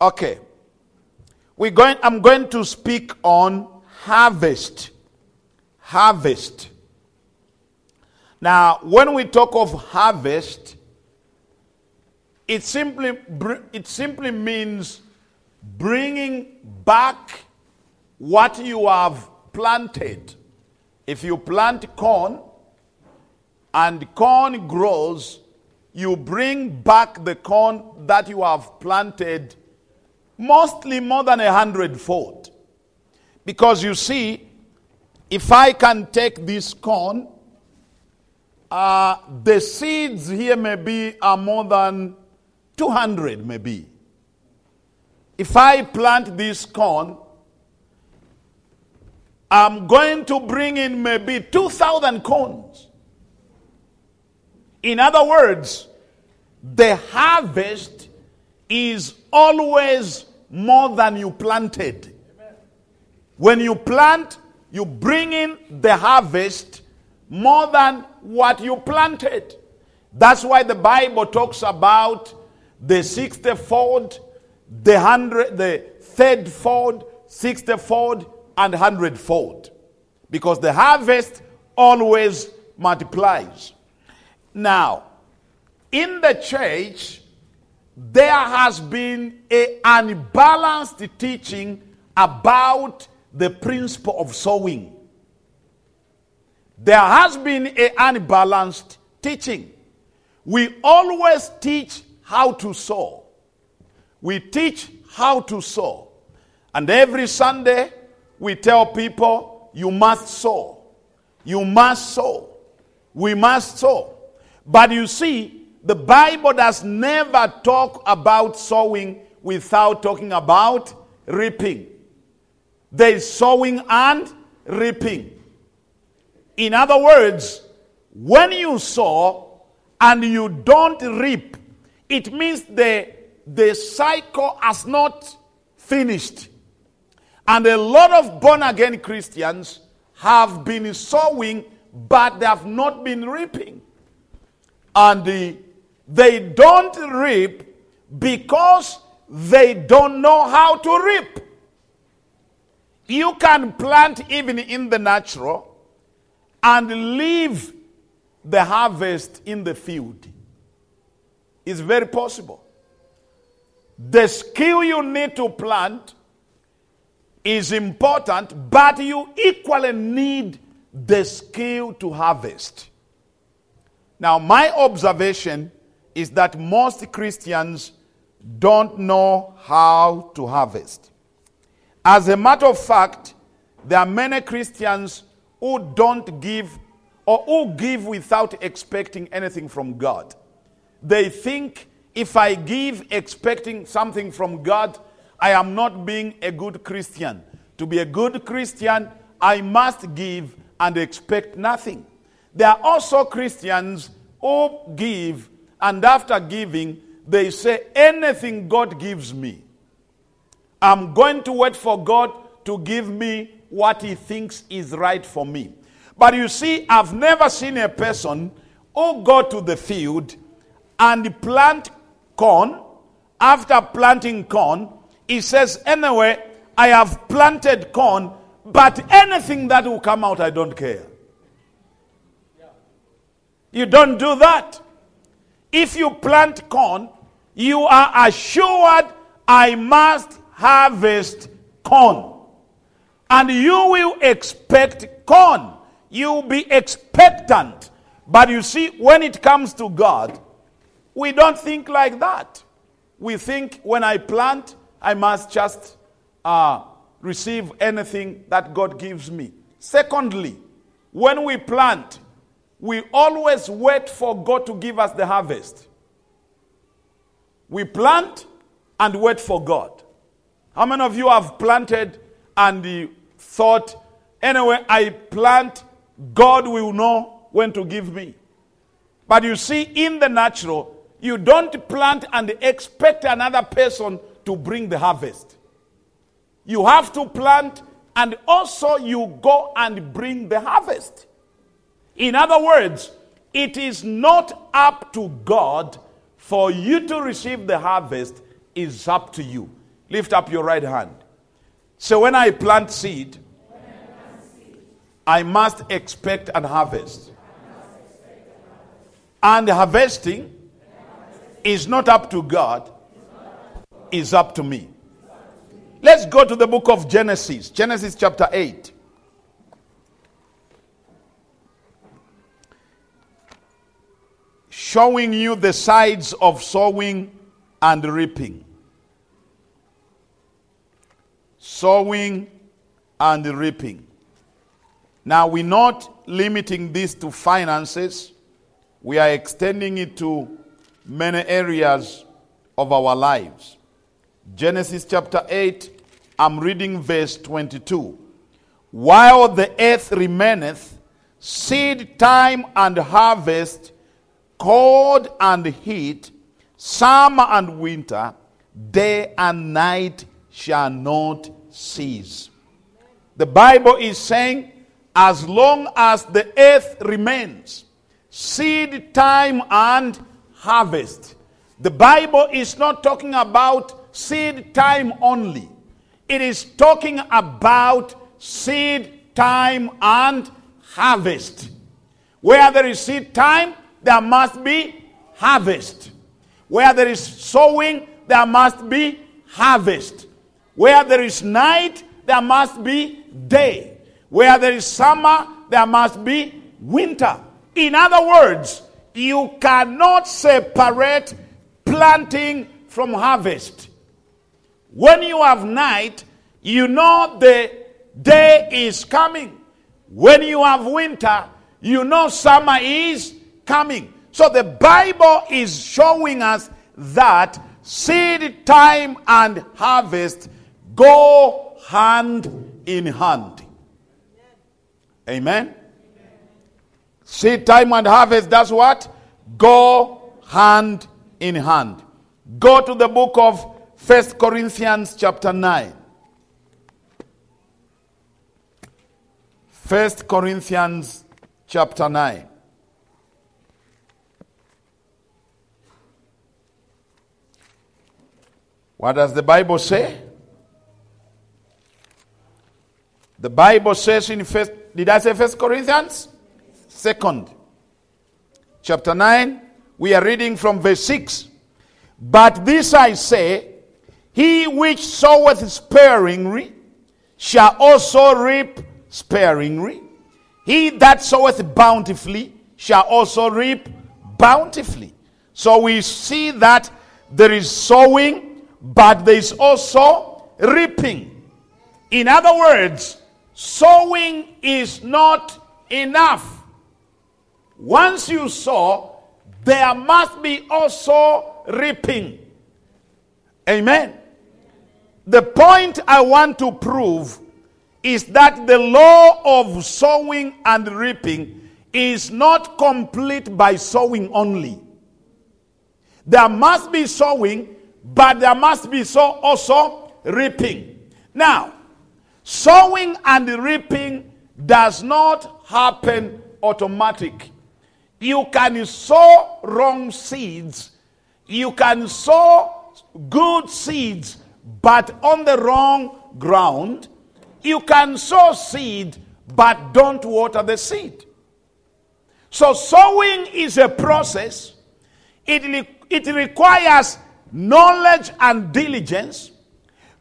Okay. We're going, I'm going to speak on harvest. Harvest. Now, when we talk of harvest, it simply, it simply means bringing back what you have planted. If you plant corn and corn grows, you bring back the corn that you have planted mostly more than a hundredfold. Because you see, if I can take this corn, uh, the seeds here maybe are more than 200 maybe. If I plant this corn, I'm going to bring in maybe 2,000 corns. In other words, the harvest is always more than you planted. When you plant, you bring in the harvest more than what you planted. That's why the Bible talks about the 60 fold, the hundred, the third fold, 60 fold, and hundred fold. Because the harvest always multiplies. Now, in the church, there has been a unbalanced teaching about the principle of sowing. There has been a unbalanced teaching. We always teach how to sow. We teach how to sow. And every Sunday, we tell people, you must sow. You must sow. We must sow. But you see, the Bible does never talk about sowing without talking about reaping. There is sowing and reaping. In other words, when you sow and you don't reap, it means the, the cycle has not finished. And a lot of born again Christians have been sowing, but they have not been reaping. And the, they don't reap because they don't know how to reap. You can plant even in the natural and leave the harvest in the field. It's very possible. The skill you need to plant is important, but you equally need the skill to harvest. Now, my observation is that most Christians don't know how to harvest. As a matter of fact, there are many Christians who don't give or who give without expecting anything from God. They think if I give expecting something from God, I am not being a good Christian. To be a good Christian, I must give and expect nothing. There are also Christians who give, and after giving, they say, Anything God gives me, I'm going to wait for God to give me what He thinks is right for me. But you see, I've never seen a person who go to the field and plant corn. After planting corn, he says, Anyway, I have planted corn, but anything that will come out, I don't care. You don't do that. If you plant corn, you are assured I must harvest corn. And you will expect corn. You will be expectant. But you see, when it comes to God, we don't think like that. We think when I plant, I must just uh, receive anything that God gives me. Secondly, when we plant, we always wait for God to give us the harvest. We plant and wait for God. How many of you have planted and thought, anyway, I plant, God will know when to give me? But you see, in the natural, you don't plant and expect another person to bring the harvest. You have to plant and also you go and bring the harvest. In other words, it is not up to God for you to receive the harvest, it's up to you. Lift up your right hand. So when I plant seed, I must expect and harvest. And harvesting is not up to God, is up to me. Let's go to the book of Genesis, Genesis chapter 8. Showing you the sides of sowing and reaping. Sowing and reaping. Now, we're not limiting this to finances, we are extending it to many areas of our lives. Genesis chapter 8, I'm reading verse 22. While the earth remaineth, seed time and harvest, cold and heat, summer and winter, day and night shall not cease. The Bible is saying, as long as the earth remains, seed time and harvest. The Bible is not talking about seed time only, it is talking about seed time and harvest. Where there is seed time, there must be harvest. Where there is sowing, there must be harvest. Where there is night, there must be day. Where there is summer, there must be winter. In other words, you cannot separate planting from harvest. When you have night, you know the day is coming. When you have winter, you know summer is coming. So the Bible is showing us that seed time and harvest go hand in hand. Amen. Seed time and harvest does what? Go hand in hand. Go to the book of First Corinthians chapter 9. First Corinthians chapter 9. What does the Bible say? The Bible says in first did I say first Corinthians? Second. Chapter 9, we are reading from verse 6. But this I say, he which soweth sparingly shall also reap sparingly. He that soweth bountifully shall also reap bountifully. So we see that there is sowing, but there is also reaping. In other words, sowing is not enough. Once you sow, there must be also reaping. Amen. The point I want to prove is that the law of sowing and reaping is not complete by sowing only. There must be sowing, but there must be so also reaping. Now, sowing and reaping does not happen automatic. You can sow wrong seeds. You can sow good seeds, but on the wrong ground. You can sow seed, but don't water the seed. So, sowing is a process, it, it requires knowledge and diligence,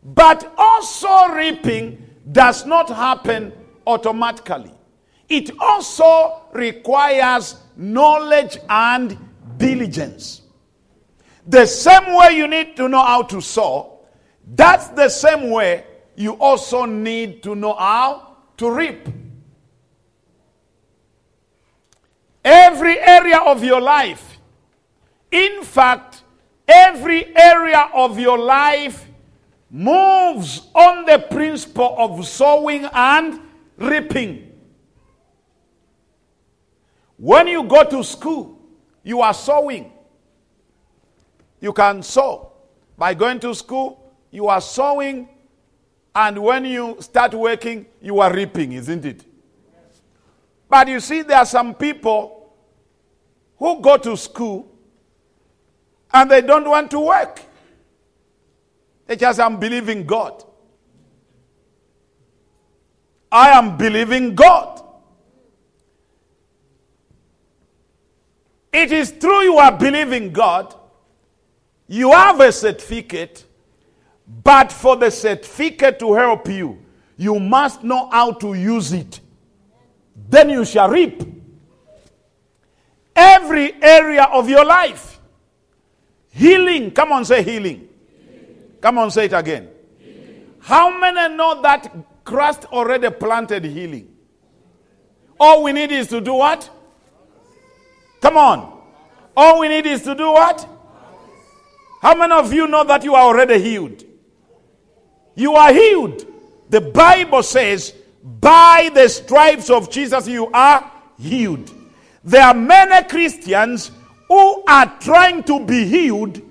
but also reaping does not happen automatically. It also requires knowledge and diligence. The same way you need to know how to sow, that's the same way you also need to know how to reap. Every area of your life, in fact, every area of your life moves on the principle of sowing and reaping. When you go to school, you are sowing. You can sow. By going to school, you are sowing, and when you start working, you are reaping, isn't it? But you see, there are some people who go to school and they don't want to work. They just I'm believing God. I am believing God. It is true you are believing God. You have a certificate, but for the certificate to help you, you must know how to use it. Then you shall reap. Every area of your life. Healing. Come on, say healing. healing. Come on, say it again. Healing. How many know that Christ already planted healing? All we need is to do what? Come on. All we need is to do what? How many of you know that you are already healed? You are healed. The Bible says, by the stripes of Jesus, you are healed. There are many Christians who are trying to be healed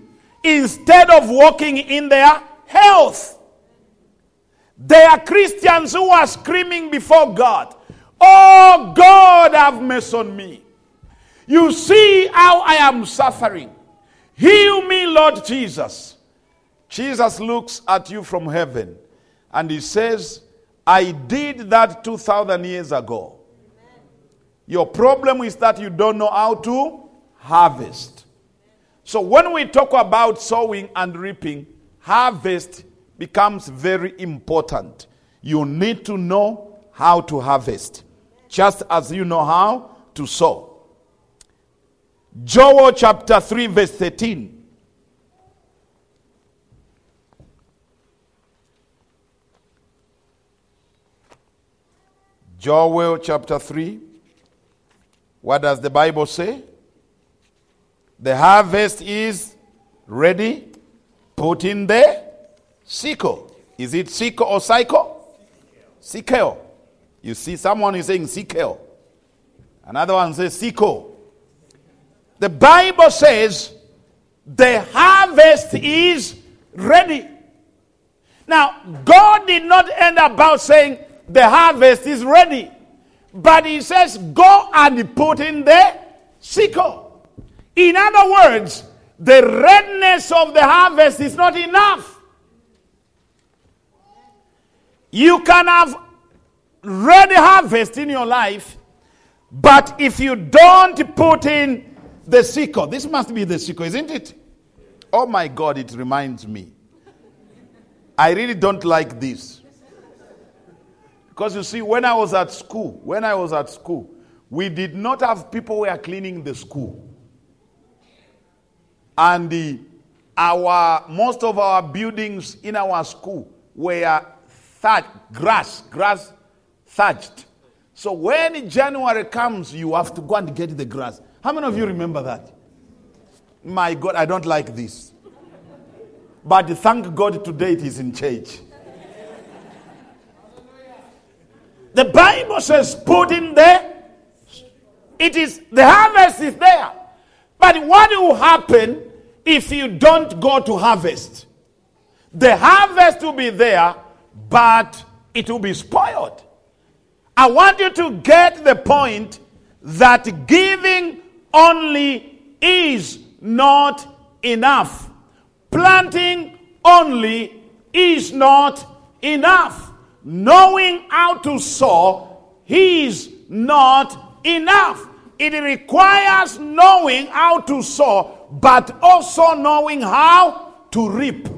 instead of walking in their health. There are Christians who are screaming before God, Oh God, have mercy on me. You see how I am suffering. Heal me, Lord Jesus. Jesus looks at you from heaven and he says, I did that 2,000 years ago. Your problem is that you don't know how to harvest. So when we talk about sowing and reaping, harvest becomes very important. You need to know how to harvest, just as you know how to sow. Joel chapter 3, verse 13. Joel chapter 3. What does the Bible say? The harvest is ready. Put in the sickle. Is it sickle or cycle? Sickle. You see, someone is saying sickle. Another one says sickle. The Bible says the harvest is ready. Now, God did not end about saying the harvest is ready. But he says, go and put in the sickle. In other words, the redness of the harvest is not enough. You can have ready harvest in your life, but if you don't put in the sickle, this must be the sickle, isn't it? Oh my God, it reminds me. I really don't like this. Because you see, when I was at school, when I was at school, we did not have people who were cleaning the school. And the, our most of our buildings in our school were thatched, grass, grass thatched. So when January comes, you have to go and get the grass. How many of you remember that? My God, I don't like this. But thank God today it is in church. The Bible says, put in there. It is, the harvest is there. But what will happen if you don't go to harvest? The harvest will be there, but it will be spoiled. I want you to get the point that giving only is not enough. Planting only is not enough knowing how to sow is not enough. It requires knowing how to sow, but also knowing how to reap.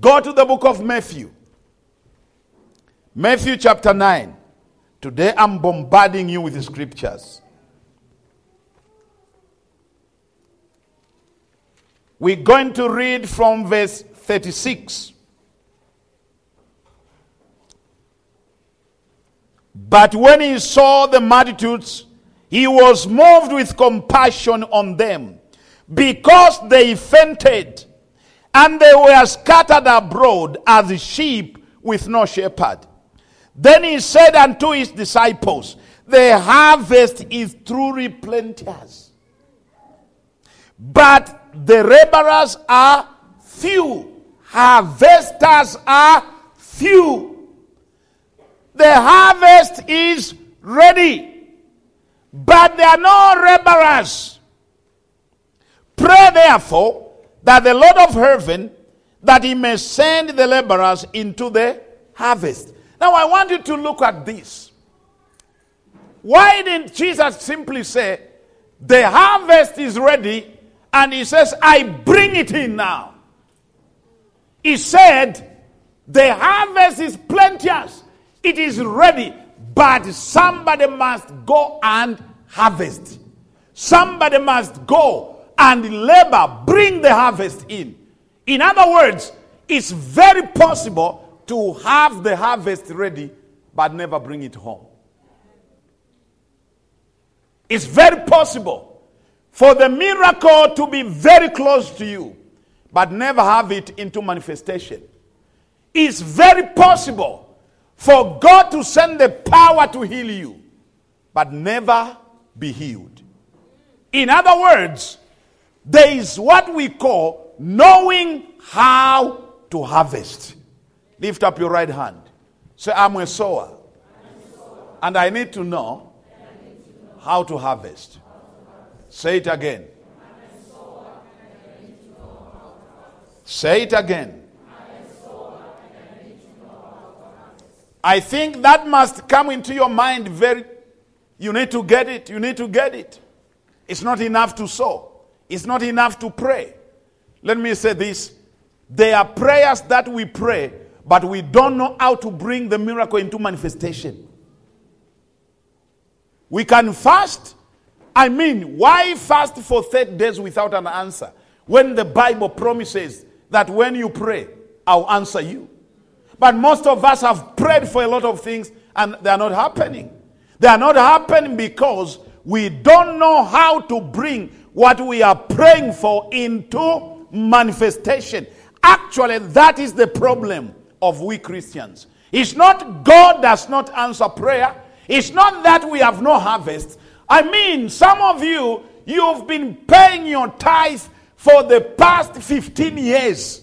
Go to the book of Matthew. Matthew chapter 9. Today I'm bombarding you with the scriptures. We're going to read from verse 36. But when he saw the multitudes, he was moved with compassion on them because they fainted and they were scattered abroad as sheep with no shepherd. Then he said unto his disciples, The harvest is truly plenteous, but the laborers are few. Harvesters are few. The harvest is ready, but there are no laborers. Pray therefore that the Lord of heaven, that he may send the laborers into the harvest. Now I want you to look at this. Why didn't Jesus simply say, the harvest is ready, and he says, I bring it in now? He said, the harvest is plenteous, it is ready, but somebody must go and harvest. Somebody must go and labor, bring the harvest in. In other words, it's very possible to have the harvest ready but never bring it home. It's very possible for the miracle to be very close to you but never have it into manifestation. It's very possible for God to send the power to heal you but never be healed. In other words, there is what we call knowing how to harvest. Lift up your right hand. Say, I'm a sower. And I need to know how to harvest. Say it again. Say it again. I think that must come into your mind very. You need to get it. You need to get it. It's not enough to sow, it's not enough to pray. Let me say this there are prayers that we pray, but we don't know how to bring the miracle into manifestation. We can fast. I mean, why fast for 30 days without an answer? When the Bible promises that when you pray, I'll answer you. But most of us have prayed for a lot of things and they are not happening. They are not happening because we don't know how to bring what we are praying for into manifestation. Actually, that is the problem of we Christians. It's not God does not answer prayer. It's not that we have no harvest. I mean, some of you, you've been paying your tithe for the past 15 years.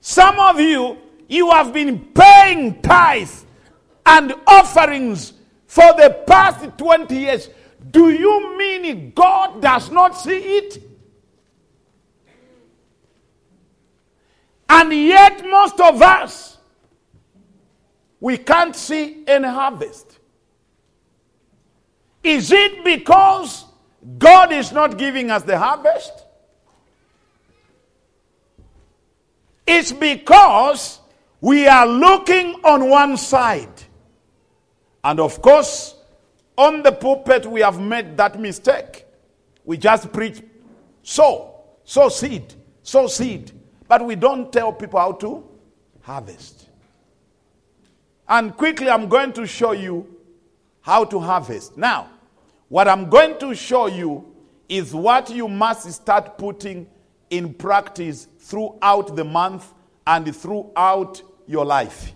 Some of you, you have been paying tithes and offerings for the past 20 years. Do you mean God does not see it? And yet, most of us, we can't see any harvest. Is it because God is not giving us the harvest? It's because we are looking on one side. And of course, on the pulpit, we have made that mistake. We just preach sow, sow seed, sow seed. But we don't tell people how to harvest. And quickly, I'm going to show you how to harvest. Now, what I'm going to show you is what you must start putting in practice throughout the month and throughout your life.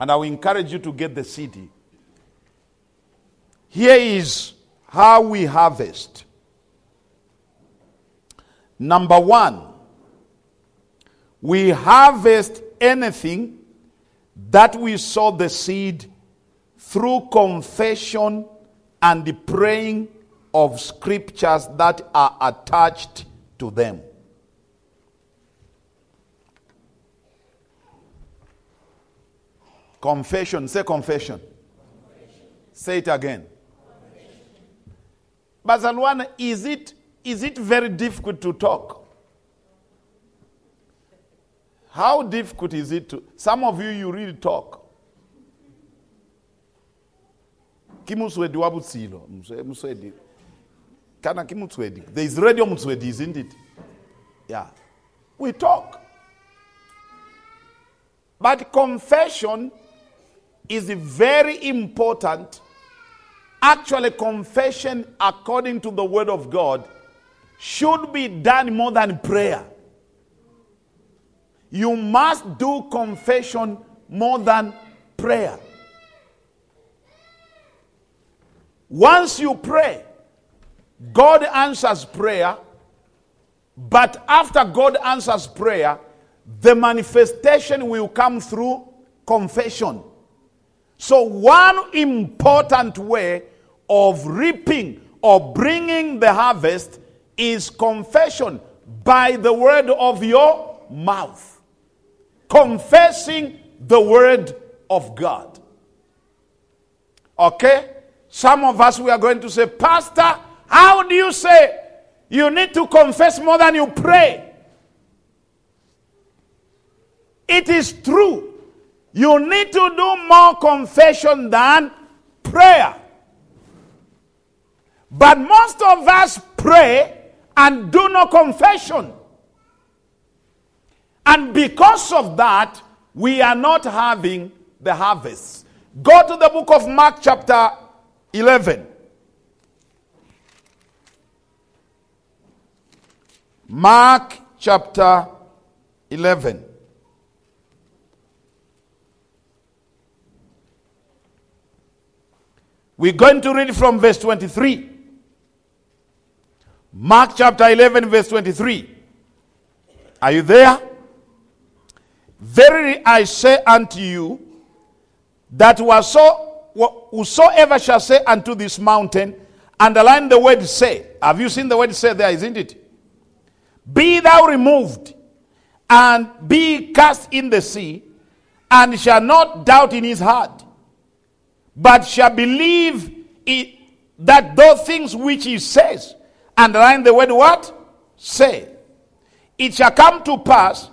And I will encourage you to get the CD. Here is how we harvest. Number one, we harvest anything that we sow the seed through confession and praying of scriptures that are attached to them. Confession. Say confession. confession. Say it again. Bazalwana, is it is it very difficult to talk? How difficult is it to some of you you really talk? Kana kimutswedi. There is radio mutswedi, isn't it? Yeah. We talk. But confession is very important. Actually, confession, according to the Word of God, should be done more than prayer. You must do confession more than prayer. Once you pray, God answers prayer, but after God answers prayer, the manifestation will come through confession. So, one important way of reaping or bringing the harvest is confession by the word of your mouth. Confessing the word of God. Okay? Some of us, we are going to say, Pastor, how do you say you need to confess more than you pray? It is true. You need to do more confession than prayer. But most of us pray and do no confession. And because of that, we are not having the harvest. Go to the book of Mark, chapter 11. Mark chapter 11. We're going to read from verse 23. Mark chapter 11, verse 23. Are you there? Verily I say unto you, that whosoever shall say unto this mountain, underline the word say. Have you seen the word say there, isn't it? Be thou removed and be cast in the sea, and shall not doubt in his heart, but shall believe it, that those things which he says, underline the word what? Say. It shall come to pass,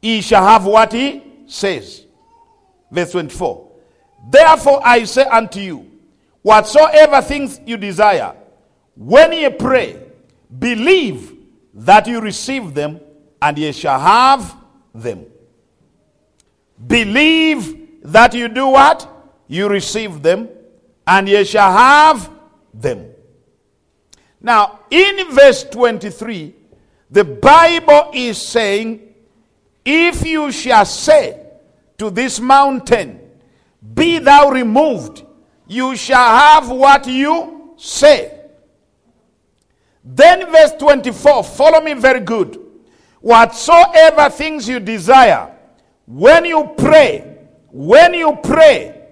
he shall have what he says. Verse 24. Therefore I say unto you, whatsoever things you desire, when ye pray, believe that you receive them, and ye shall have them. Believe that you do what? You receive them, and ye shall have them. Now, in verse 23, the Bible is saying, If you shall say to this mountain, Be thou removed, you shall have what you say. Then, verse 24, follow me very good. Whatsoever things you desire, when you pray, when you pray,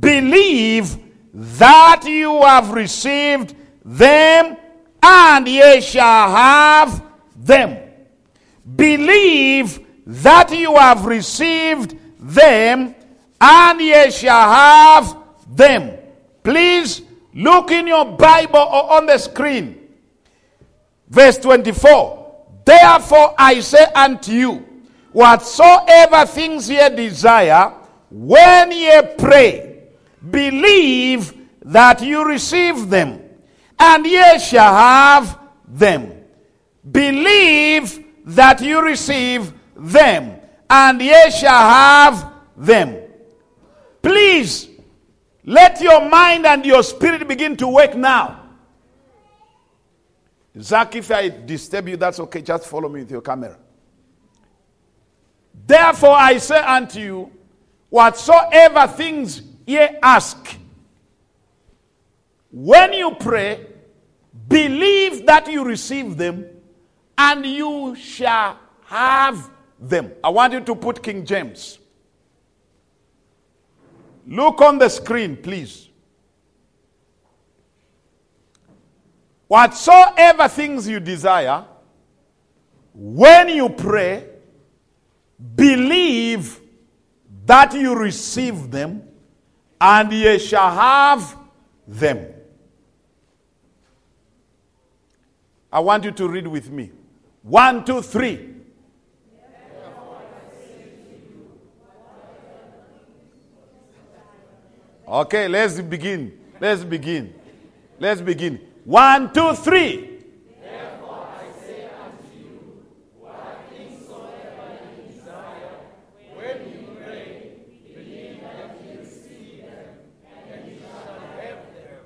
believe that you have received them and ye shall have them. Believe that you have received them and ye shall have them. Please look in your Bible or on the screen. Verse 24. Therefore I say unto you, whatsoever things ye desire, when ye pray, believe that you receive them, and ye shall have them. Believe that you receive them, and ye shall have them. Please, let your mind and your spirit begin to work now. Zach, if I disturb you, that's okay. Just follow me with your camera. Therefore, I say unto you, whatsoever things ye ask, when you pray, believe that you receive them, and you shall have them. I want you to put King James. Look on the screen, please. Whatsoever things you desire, when you pray, believe that you receive them, and ye shall have them. I want you to read with me. One, two, three. Okay, let's begin. Let's begin. Let's begin. One, two, three.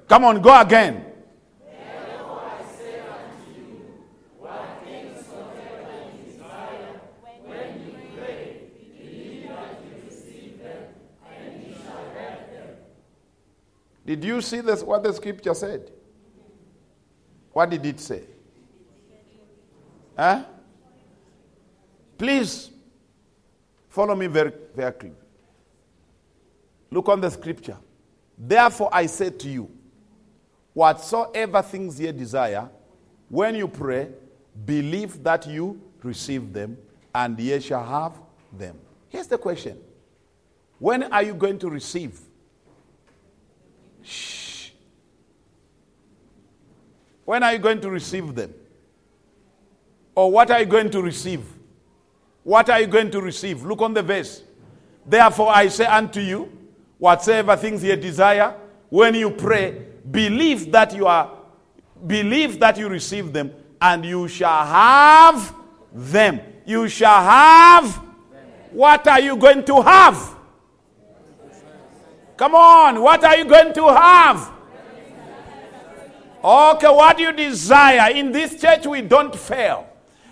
Come on, go again. Did you see this, what the scripture said? What did it say? Huh? Please follow me very, very clearly. Look on the scripture. Therefore, I say to you, whatsoever things ye desire, when you pray, believe that you receive them, and ye shall have them. Here's the question When are you going to receive? Shh. When are you going to receive them? Or what are you going to receive? What are you going to receive? Look on the verse. Therefore, I say unto you, whatsoever things ye desire, when you pray, believe that you are, believe that you receive them, and you shall have them. You shall have. What are you going to have? Come on, what are you going to have? Okay, what do you desire? In this church, we don't fail.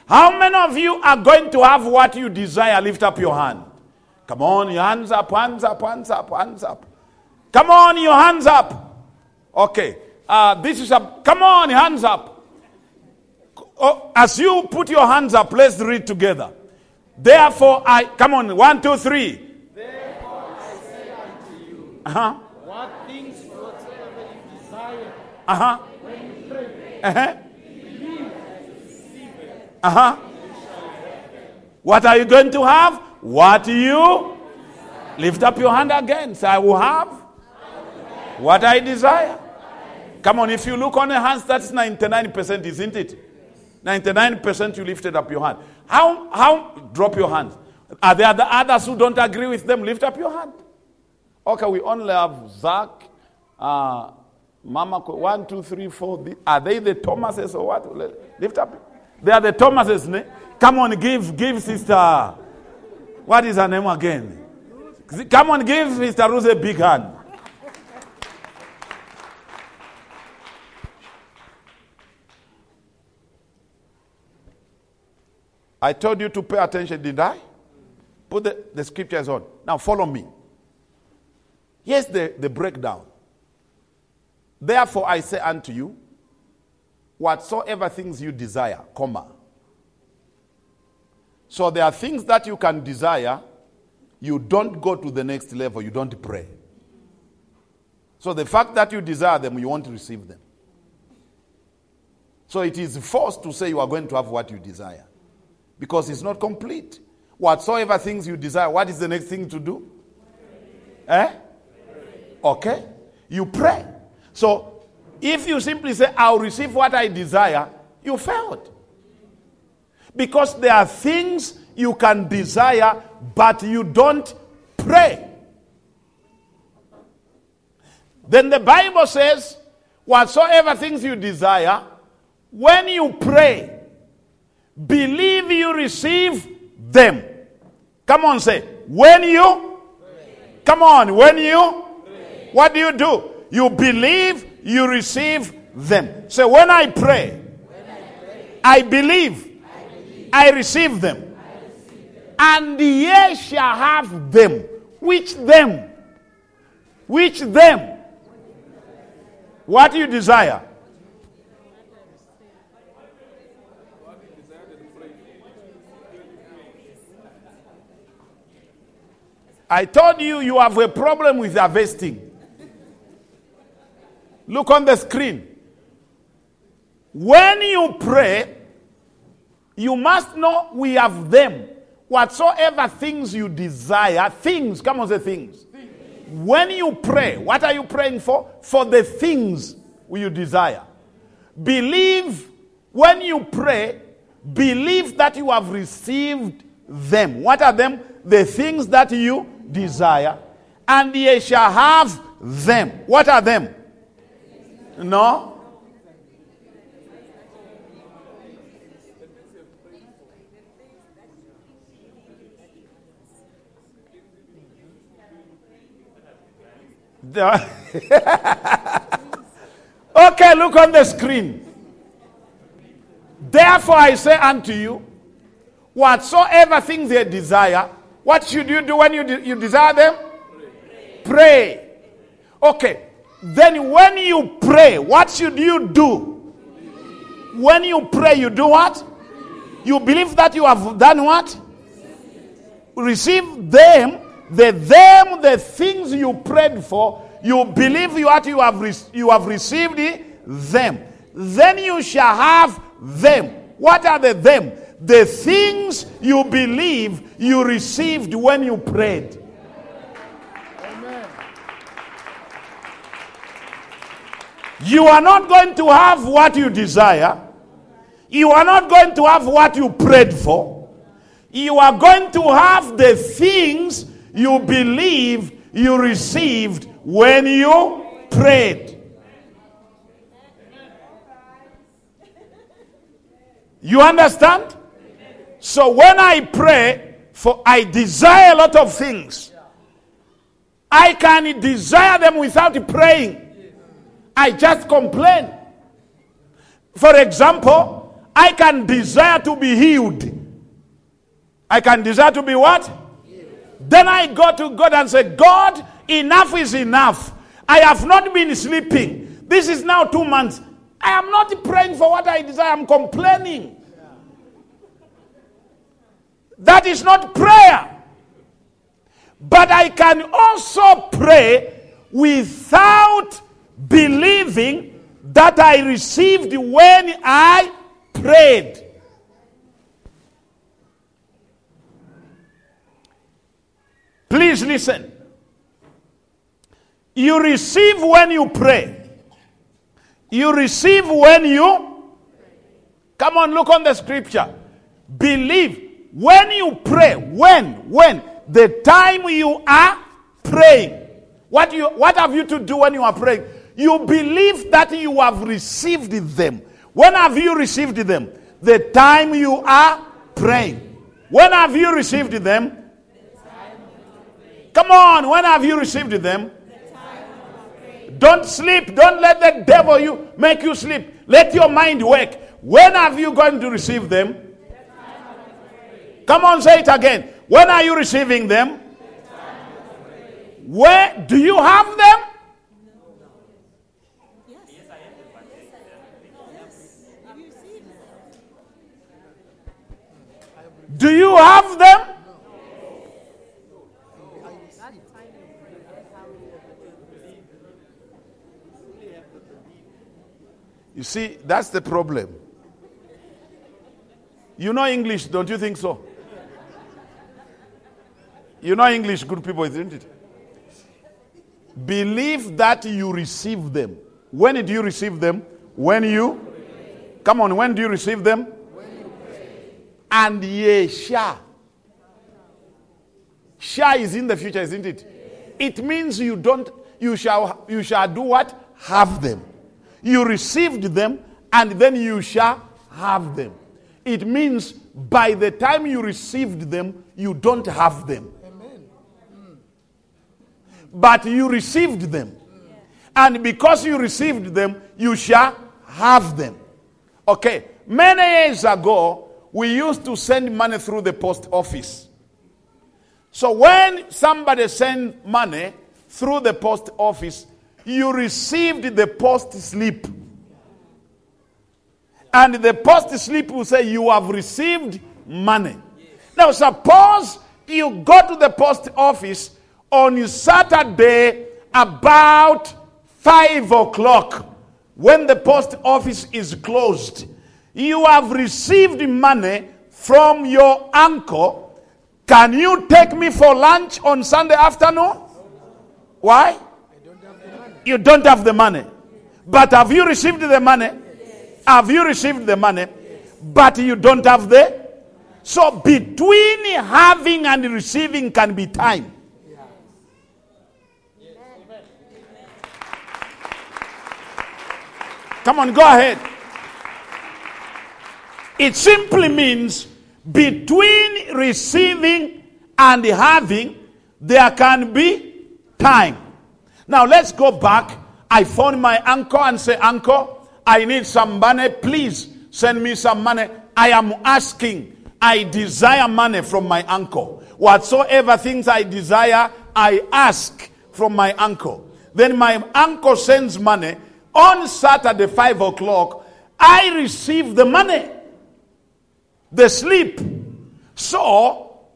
How many of you are going to have what you desire? Lift up your hand. Come on, your hands up, hands up, hands up, hands up. Come on, your hands up. Okay, uh, this is a. Come on, hands up. Oh, as you put your hands up, let's read together. Therefore, I. Come on, one, two, three. Therefore I say unto you, Uh huh. what things whatsoever you desire, Uh huh. When you pray, Uh huh. Uh huh. What are you going to have? What you lift up your hand again. Say, I will have what I desire. Come on, if you look on the hands, that's 99%, isn't it? 99% you lifted up your hand. How, how, drop your hands. Are there the others who don't agree with them? Lift up your hand. Okay, we only have Zach, uh, Mama, one, two, three, four. Are they the Thomases or what? Lift up. They are the Thomases. Ne? Come on, give, give sister. What is her name again? Come on, give Mr. Ruth a big hand. I told you to pay attention, did I? Put the, the scriptures on. Now follow me. Here's the, the breakdown. Therefore I say unto you, whatsoever things you desire, comma. So there are things that you can desire, you don't go to the next level, you don't pray. So the fact that you desire them, you won't receive them. So it is forced to say you are going to have what you desire because it's not complete. Whatsoever things you desire, what is the next thing to do? Eh? Okay? You pray. So if you simply say, I'll receive what I desire, you failed. Because there are things you can desire, but you don't pray. Then the Bible says, whatsoever things you desire, when you pray, believe you receive them. Come on, say, when you, come on, when you, what do you do? You believe you receive them. So when I pray, I believe I receive them. And ye shall have them. Which them? Which them? What do you desire? I told you you have a problem with harvesting. Look on the screen. When you pray, you must know we have them. Whatsoever things you desire, things, come on, say things. When you pray, what are you praying for? For the things you desire. Believe, when you pray, believe that you have received them. What are them? The things that you desire, and ye shall have them. What are them? No? Okay, look on the screen. Therefore, I say unto you, whatsoever things they desire, what should you do when you, de- you desire them? Pray. Okay. Then, when you pray, what should you do? When you pray, you do what? You believe that you have done what? Receive them, the them, the things you prayed for. You believe what you have re- you have received them. Then you shall have them. What are the them? The things you believe you received when you prayed. You are not going to have what you desire. You are not going to have what you prayed for. You are going to have the things you believe you received when you prayed. You understand? So when I pray, for I desire a lot of things. I can desire them without praying. I just complain. For example, I can desire to be healed. I can desire to be what? Then I go to God and say, God, enough is enough. I have not been sleeping. This is now two months. I am not praying for what I desire, I'm complaining. That is not prayer. But I can also pray without believing that I received when I prayed. Please listen. You receive when you pray. You receive when you. Come on, look on the scripture. Believe. When you pray, when? When? The time you are praying. What, you, what have you to do when you are praying? You believe that you have received them. When have you received them? The time you are praying. When have you received them? Come on, when have you received them? Don't sleep. Don't let the devil you make you sleep. Let your mind work. When have you going to receive them? Come on, say it again. When are you receiving them? Where do you have them? Do you have them? You see, that's the problem. You know English, don't you think so? You know English, good people, isn't it? Believe that you receive them. When did you receive them? When you? Come on, when do you receive them? And ye shall. Shall is in the future, isn't it? It means you don't, you shall, you shall do what? Have them. You received them and then you shall have them. It means by the time you received them, you don't have them. But you received them. And because you received them, you shall have them. Okay. Many years ago, we used to send money through the post office. So when somebody sent money through the post office, you received the post slip. And the post slip will say you have received money. Now, suppose you go to the post office on Saturday about 5 o'clock when the post office is closed. You have received money from your uncle. Can you take me for lunch on Sunday afternoon? Why? You don't have the money. But have you received the money? Have you received the money? But you don't have the. So between having and receiving can be time. Come on, go ahead. It simply means between receiving and having, there can be time. Now let's go back. I phone my uncle and say, Uncle, I need some money. Please send me some money. I am asking. I desire money from my uncle. Whatsoever things I desire, I ask from my uncle. Then my uncle sends money. On Saturday, 5 o'clock, I receive the money, the sleep. So,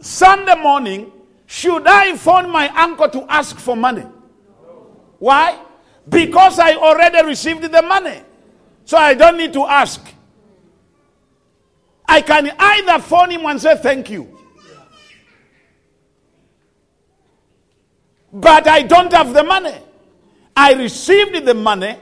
Sunday morning, should I phone my uncle to ask for money? Why? Because I already received the money. So I don't need to ask. I can either phone him and say thank you. But I don't have the money. I received the money.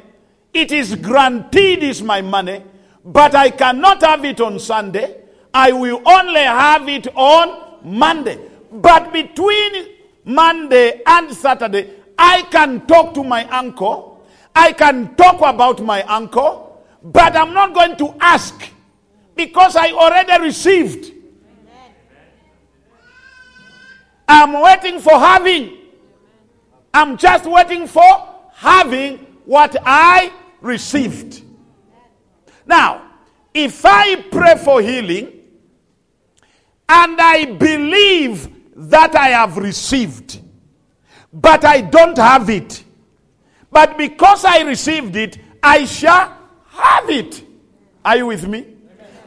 It is guaranteed is my money, but I cannot have it on Sunday. I will only have it on Monday. But between Monday and Saturday, I can talk to my uncle. I can talk about my uncle, but I'm not going to ask because I already received. I'm waiting for having. I'm just waiting for having what I received. Now, if I pray for healing and I believe that I have received, but I don't have it, but because I received it, I shall have it. Are you with me?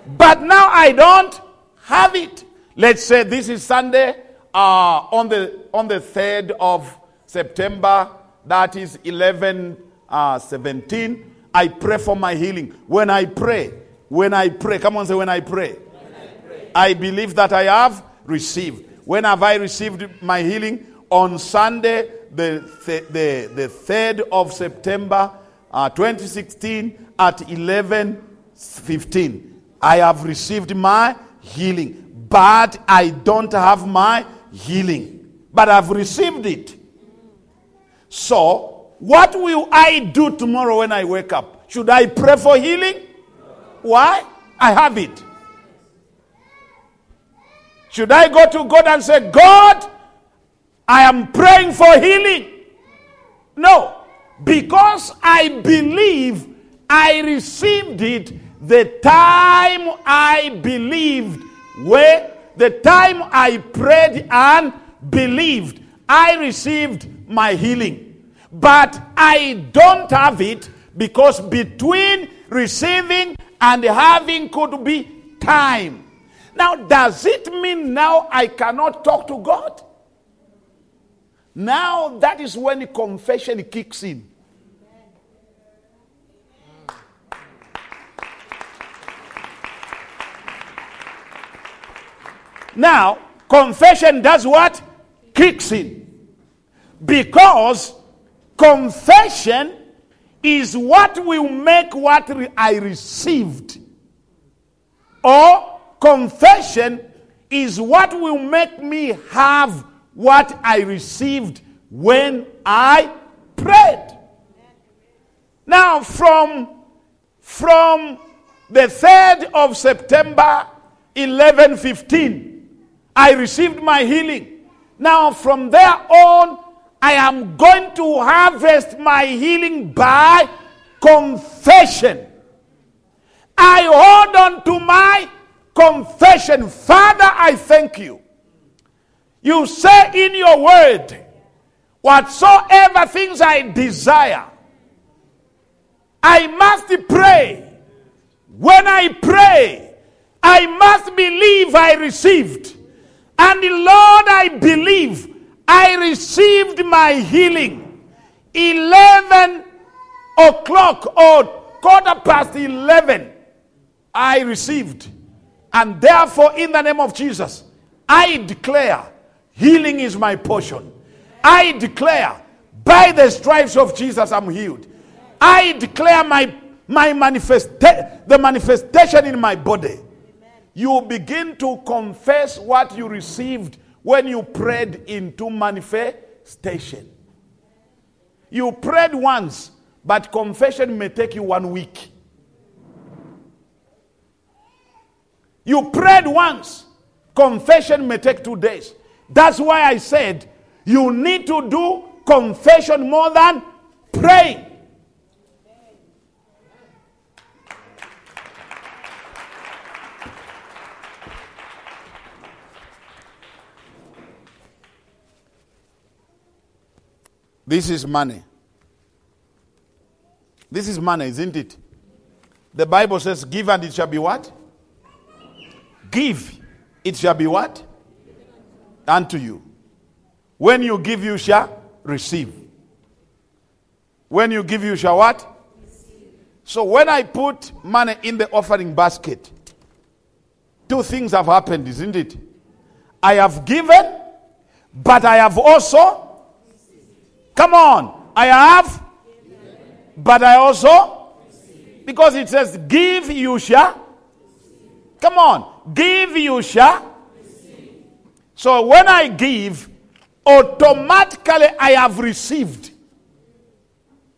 But now I don't have it. Let's say this is Sunday uh, on the on the third of September. That is 11 uh, 17. I pray for my healing. When I pray, when I pray, come on, say when I pray. When I, pray. I believe that I have received. When have I received my healing? On Sunday, the, the, the 3rd of September uh, 2016 at 11 15. I have received my healing, but I don't have my healing. But I've received it. So, what will I do tomorrow when I wake up? Should I pray for healing? Why? I have it. Should I go to God and say, God, I am praying for healing? No. Because I believe I received it the time I believed, where the time I prayed and believed, I received my healing. But I don't have it because between receiving and having could be time. Now, does it mean now I cannot talk to God? Now that is when confession kicks in. Now, confession does what? Kicks in. Because confession is what will make what I received. Or confession is what will make me have what I received when I prayed. Now, from, from the 3rd of September 1115, I received my healing. Now, from there on, I am going to harvest my healing by confession. I hold on to my confession. Father, I thank you. You say in your word, whatsoever things I desire, I must pray. When I pray, I must believe I received. And Lord, I believe I received my healing. 11 o'clock or quarter past 11, I received. And therefore, in the name of Jesus, I declare healing is my portion. I declare by the stripes of Jesus, I'm healed. I declare my, my manifesta- the manifestation in my body you begin to confess what you received when you prayed into manifestation. You prayed once, but confession may take you one week. You prayed once, confession may take two days. That's why I said you need to do confession more than praying. This is money. This is money, isn't it? The Bible says, Give and it shall be what? Give, it shall be what? Unto you. When you give, you shall receive. When you give, you shall what? So when I put money in the offering basket, two things have happened, isn't it? I have given, but I have also. Come on. I have, but I also. Because it says, give you shall. Come on. Give you shall. So when I give, automatically I have received.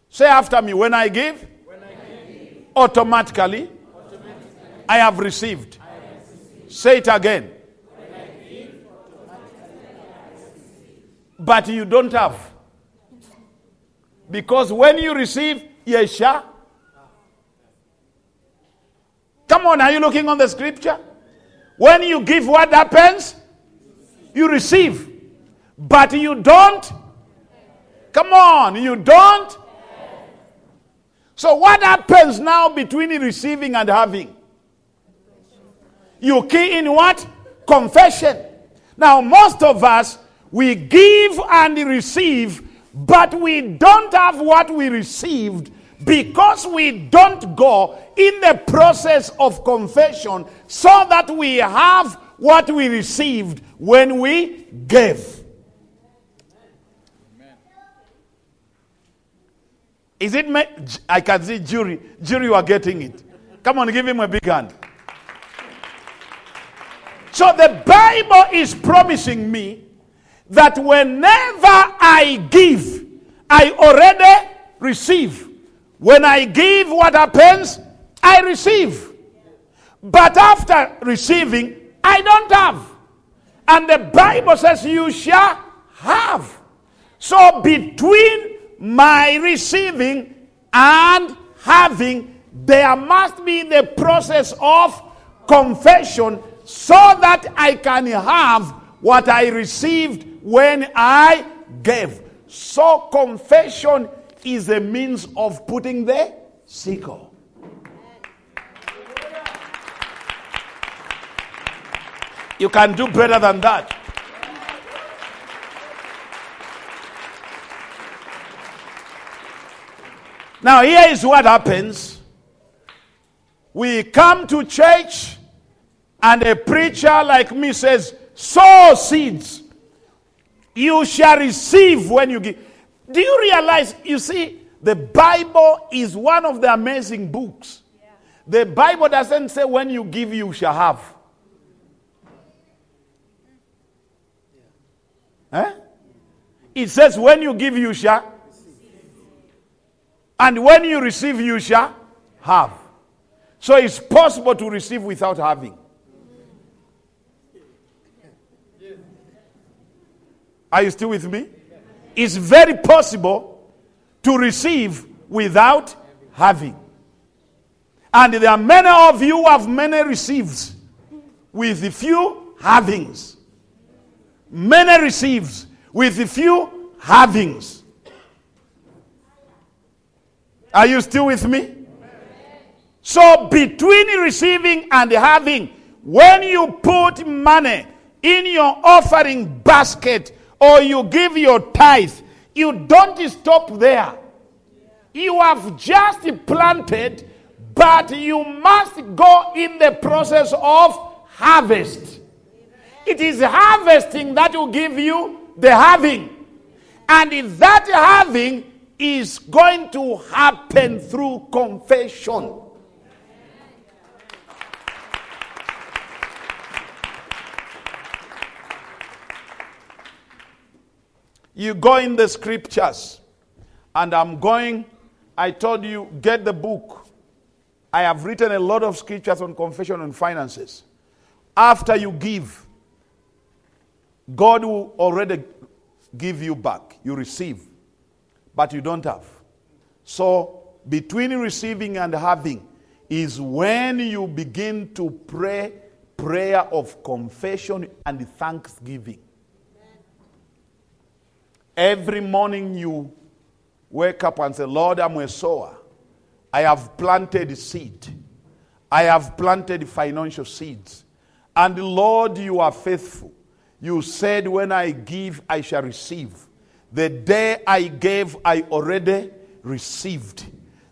Say after me, when I give, automatically, I have received. Say it again. But you don't have. Because when you receive, Yesha. Come on, are you looking on the scripture? When you give, what happens? You receive. But you don't. Come on, you don't. So, what happens now between receiving and having? You key in what? Confession. Now, most of us, we give and receive, but we don't have what we received because we don't go in the process of confession so that we have what we received when we gave. Is it? Me? I can see jury. Jury, you are getting it. Come on, give him a big hand. So the Bible is promising me that whenever I give, I already receive. When I give, what happens? I receive. But after receiving, I don't have. And the Bible says, You shall have. So between my receiving and having, there must be the process of confession so that I can have what I received when I gave. So, confession is a means of putting the sickle. You can do better than that. Now, here is what happens. We come to church, and a preacher like me says, Sow seeds. You shall receive when you give. Do you realize? You see, the Bible is one of the amazing books. The Bible doesn't say when you give, you shall have. Eh? It says when you give, you shall. And when you receive, you shall have. So it's possible to receive without having. Are you still with me? It's very possible to receive without having. And there are many of you who have many receives with the few havings. Many receives with the few havings. Are you still with me? So, between receiving and having, when you put money in your offering basket or you give your tithe, you don't stop there. You have just planted, but you must go in the process of harvest. It is harvesting that will give you the having. And that having is going to happen through confession. You go in the scriptures, and I'm going, I told you, get the book. I have written a lot of scriptures on confession and finances. After you give, God will already give you back. You receive but you don't have. So, between receiving and having is when you begin to pray prayer of confession and thanksgiving. Every morning you wake up and say, Lord, I'm a sower. I have planted seed. I have planted financial seeds. And Lord, you are faithful. You said, When I give, I shall receive. The day I gave, I already received.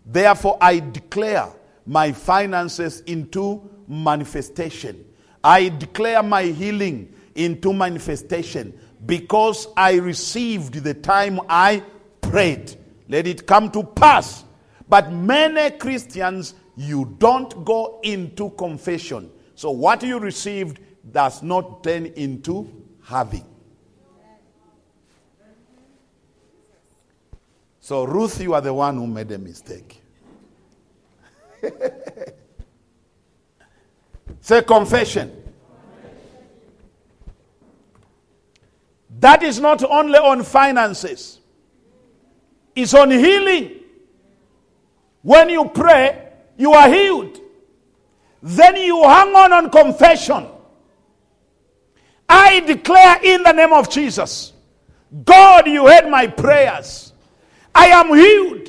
Therefore, I declare my finances into manifestation. I declare my healing into manifestation because I received the time I prayed. Let it come to pass. But many Christians, you don't go into confession. So what you received does not turn into having. So, Ruth, you are the one who made a mistake. Say confession. That is not only on finances, it's on healing. When you pray, you are healed. Then you hang on on confession. I declare in the name of Jesus God, you heard my prayers. I am healed.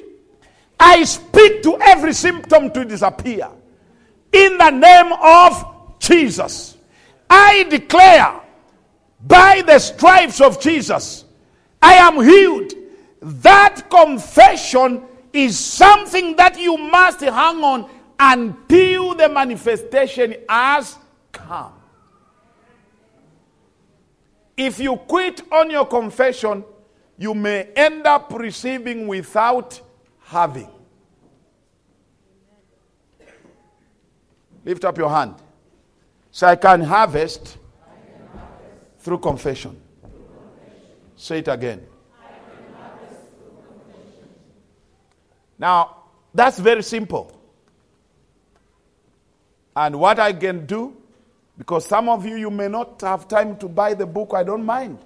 I speak to every symptom to disappear. In the name of Jesus. I declare by the stripes of Jesus, I am healed. That confession is something that you must hang on until the manifestation has come. If you quit on your confession, you may end up receiving without having. Lift up your hand. So I can harvest, through confession. Say it again. Now, that's very simple. And what I can do, because some of you, you may not have time to buy the book, I don't mind.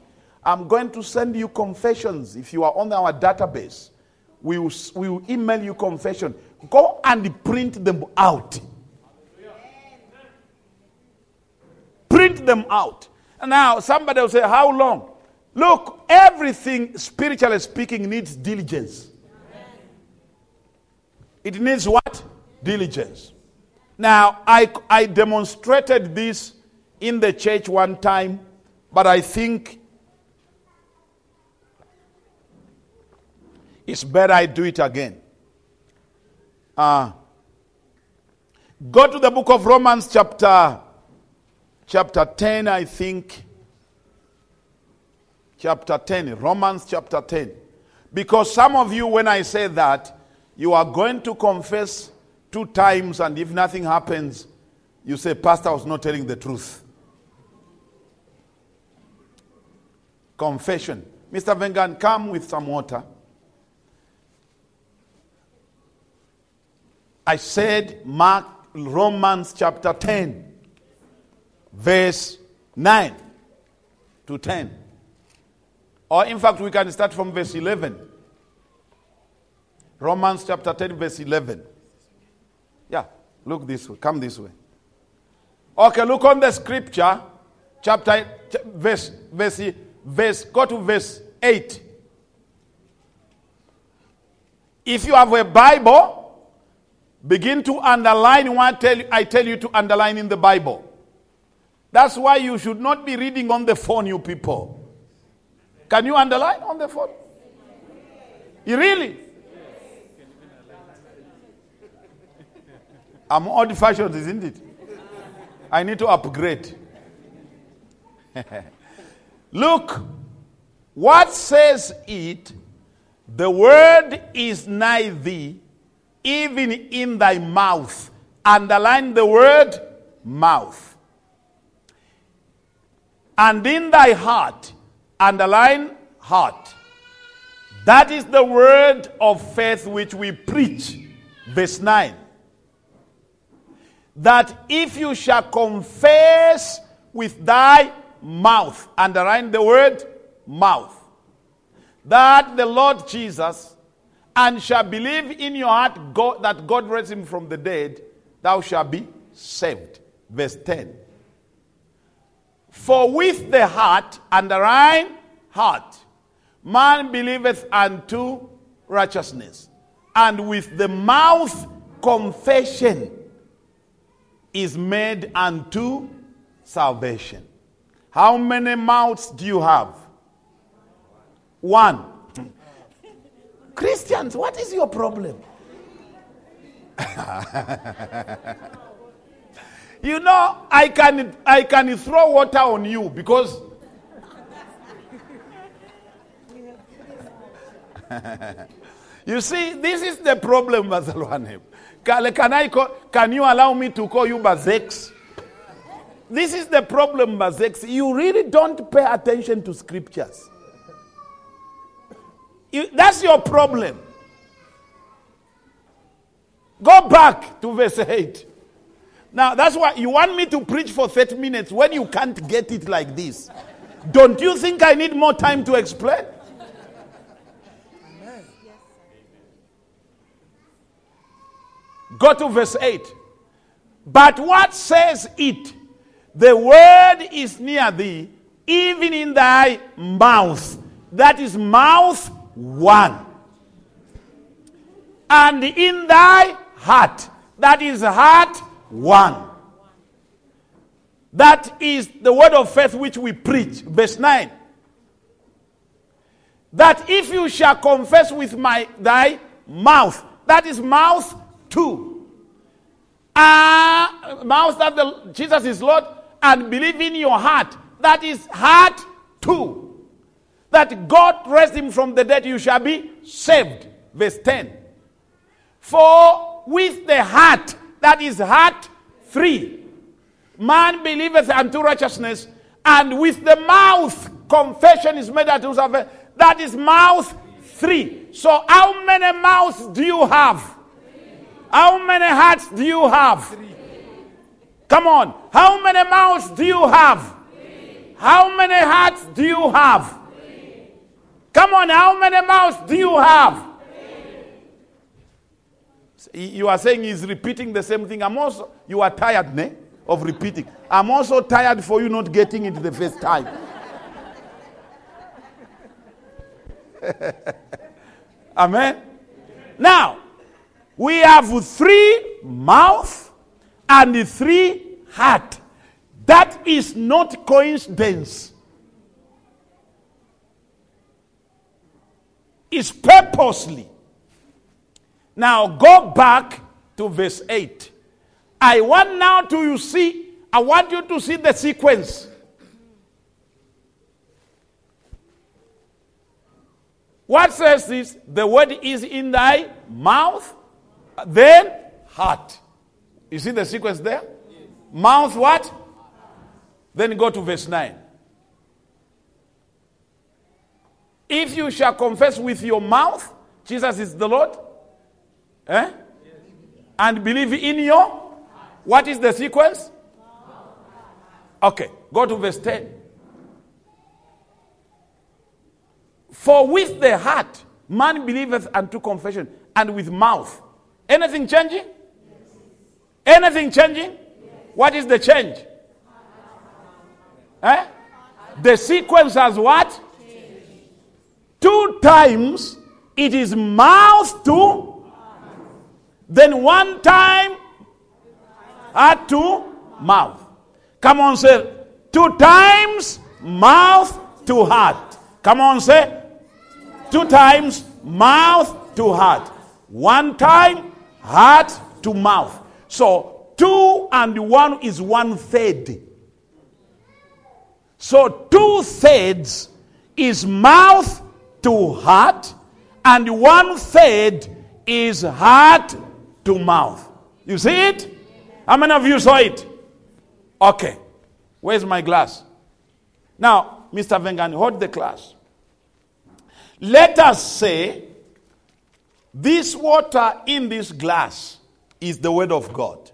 I'm going to send you confessions if you are on our database. We will, we will email you confession. Go and print them out. Print them out. Now, somebody will say, How long? Look, everything, spiritually speaking, needs diligence. It needs what? Diligence. Now, I, I demonstrated this in the church one time, but I think it's better I do it again. Uh, go to the book of Romans, chapter, chapter 10, I think. Chapter 10, Romans chapter 10. Because some of you, when I say that, you are going to confess two times, and if nothing happens, you say, Pastor was not telling the truth. Confession. Mr. Vengan, come with some water. I said, Mark Romans chapter 10, verse 9 to 10. Or, in fact, we can start from verse 11. Romans chapter 10, verse 11. Yeah, look this way. Come this way. Okay, look on the scripture, chapter, verse, verse, verse, go to verse 8. If you have a Bible, begin to underline what I tell you to underline in the Bible. That's why you should not be reading on the phone, you people. Can you underline on the phone? You really? I'm old fashioned, isn't it? I need to upgrade. Look, what says it? The word is nigh thee, even in thy mouth. Underline the word mouth. And in thy heart. Underline heart. That is the word of faith which we preach. Verse 9 that if you shall confess with thy mouth, underline the word mouth, that the Lord Jesus, and shall believe in your heart God, that God raised him from the dead, thou shalt be saved. Verse 10. For with the heart, underline heart, man believeth unto righteousness, and with the mouth confession is made unto salvation. How many mouths do you have? One. Christians, what is your problem? You know, I can I can throw water on you because you see, this is the problem, Bazalwane. Can, can I call, can you allow me to call you Bazex? This is the problem, Bazex. You really don't pay attention to scriptures. You, that's your problem. Go back to verse 8. Now, that's why you want me to preach for 30 minutes when you can't get it like this. Don't you think I need more time to explain? Go to verse 8. But what says it? The word is near thee, even in thy mouth. That is mouth one. And in thy heart. That is heart one. That is the word of faith which we preach. Verse 9. That if you shall confess with my thy mouth, that is mouth two. Uh, mouth that the, Jesus is Lord, and believe in your heart, that is heart two. That God raised him from the dead, you shall be saved. Verse 10. For with the heart, that is heart free. man believeth unto righteousness, and with the mouth confession is made unto salvation. That is mouth three. So, how many mouths do you have? How many hearts do you have? Come on. How many mouths do you have? How many hearts do you have? Come on. How many mouths do you have? You are saying he's repeating the same thing. I'm also, you are tired ne, of repeating. I'm also tired for you not getting it the first time. Amen. Now, we have three mouth and three heart. That is not coincidence. It's purposely. Now go back to verse 8. I want now to you see, I want you to see the sequence. What says this? The word is in thy mouth, then heart. You see the sequence there? Mouth what? Then go to verse 9. If you shall confess with your mouth Jesus is the Lord, eh? and believe in your, what is the sequence? Okay, go to verse 10. For with the heart man believeth unto confession, and with mouth. Anything changing? Anything changing? What is the change? Eh? The sequence has what? Two times it is mouth to, then one time heart to mouth. Come on, say two times mouth to heart. Come on, say two times mouth to heart. One time heart to mouth. So two and one is one third. So two thirds is mouth to heart, and one third is heart to mouth. You see it? How many of you saw it? Okay. Where's my glass? Now, Mr. Vengan, hold the glass. Let us say this water in this glass is the word of God.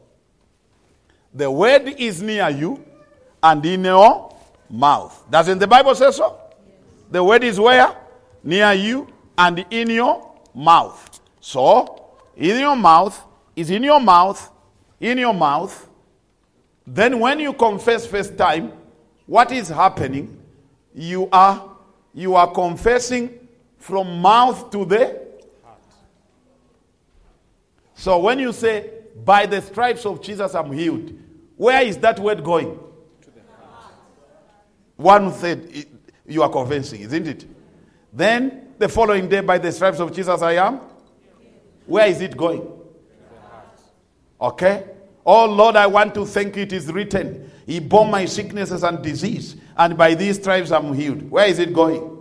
The word is near you and in your mouth. Doesn't the Bible say so? The word is where? Near you and in your mouth. So, in your mouth is in your mouth, in your mouth. Then when you confess first time, what is happening? You are you are confessing from mouth to the heart. so when you say, by the stripes of Jesus I'm healed, where is that word going? One third you are convincing, isn't it? Then the following day, by the stripes of Jesus I am. Where is it going? Okay? Oh Lord, I want to thank you. It is written, He bore my sicknesses and disease, and by these stripes I'm healed. Where is it going?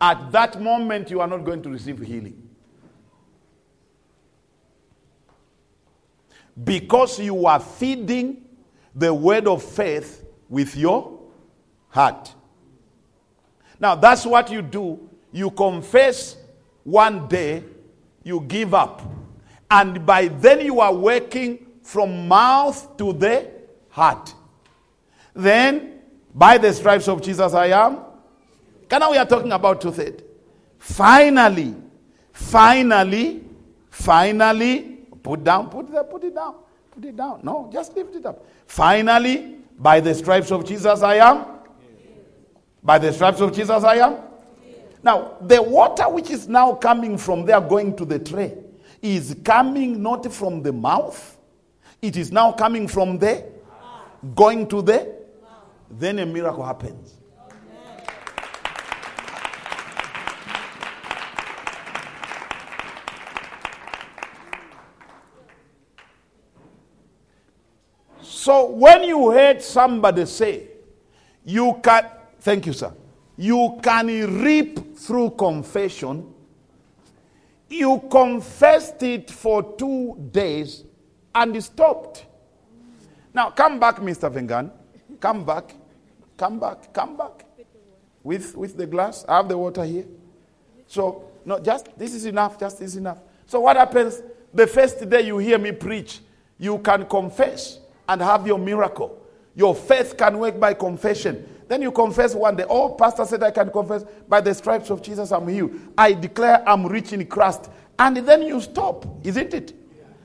At that moment, you are not going to receive healing. Because you are feeding the word of faith with your heart. Now, that's what you do. You confess one day, you give up. And by then, you are working from mouth to the heart. Then, by the stripes of Jesus, I am. Can now we are talking about thirds. Finally, finally, finally, put down, put that, put it down, put it down. No, just lift it up. Finally, by the stripes of Jesus, I am. By the stripes of Jesus, I am. Now, the water which is now coming from there going to the tray is coming not from the mouth, it is now coming from there, going to the. Then a miracle happens. So when you heard somebody say, you can, thank you, sir, you can reap through confession, you confessed it for two days and stopped. Now come back, Mr. Vengan. Come back. Come back. Come back. With, with the glass. I have the water here. So, no, just this is enough. Just this is enough. So, what happens the first day you hear me preach? You can confess and have your miracle. Your faith can work by confession. Then you confess one day. Oh, pastor said I can confess by the stripes of Jesus I'm healed. I declare I'm rich in Christ. And then you stop, isn't it?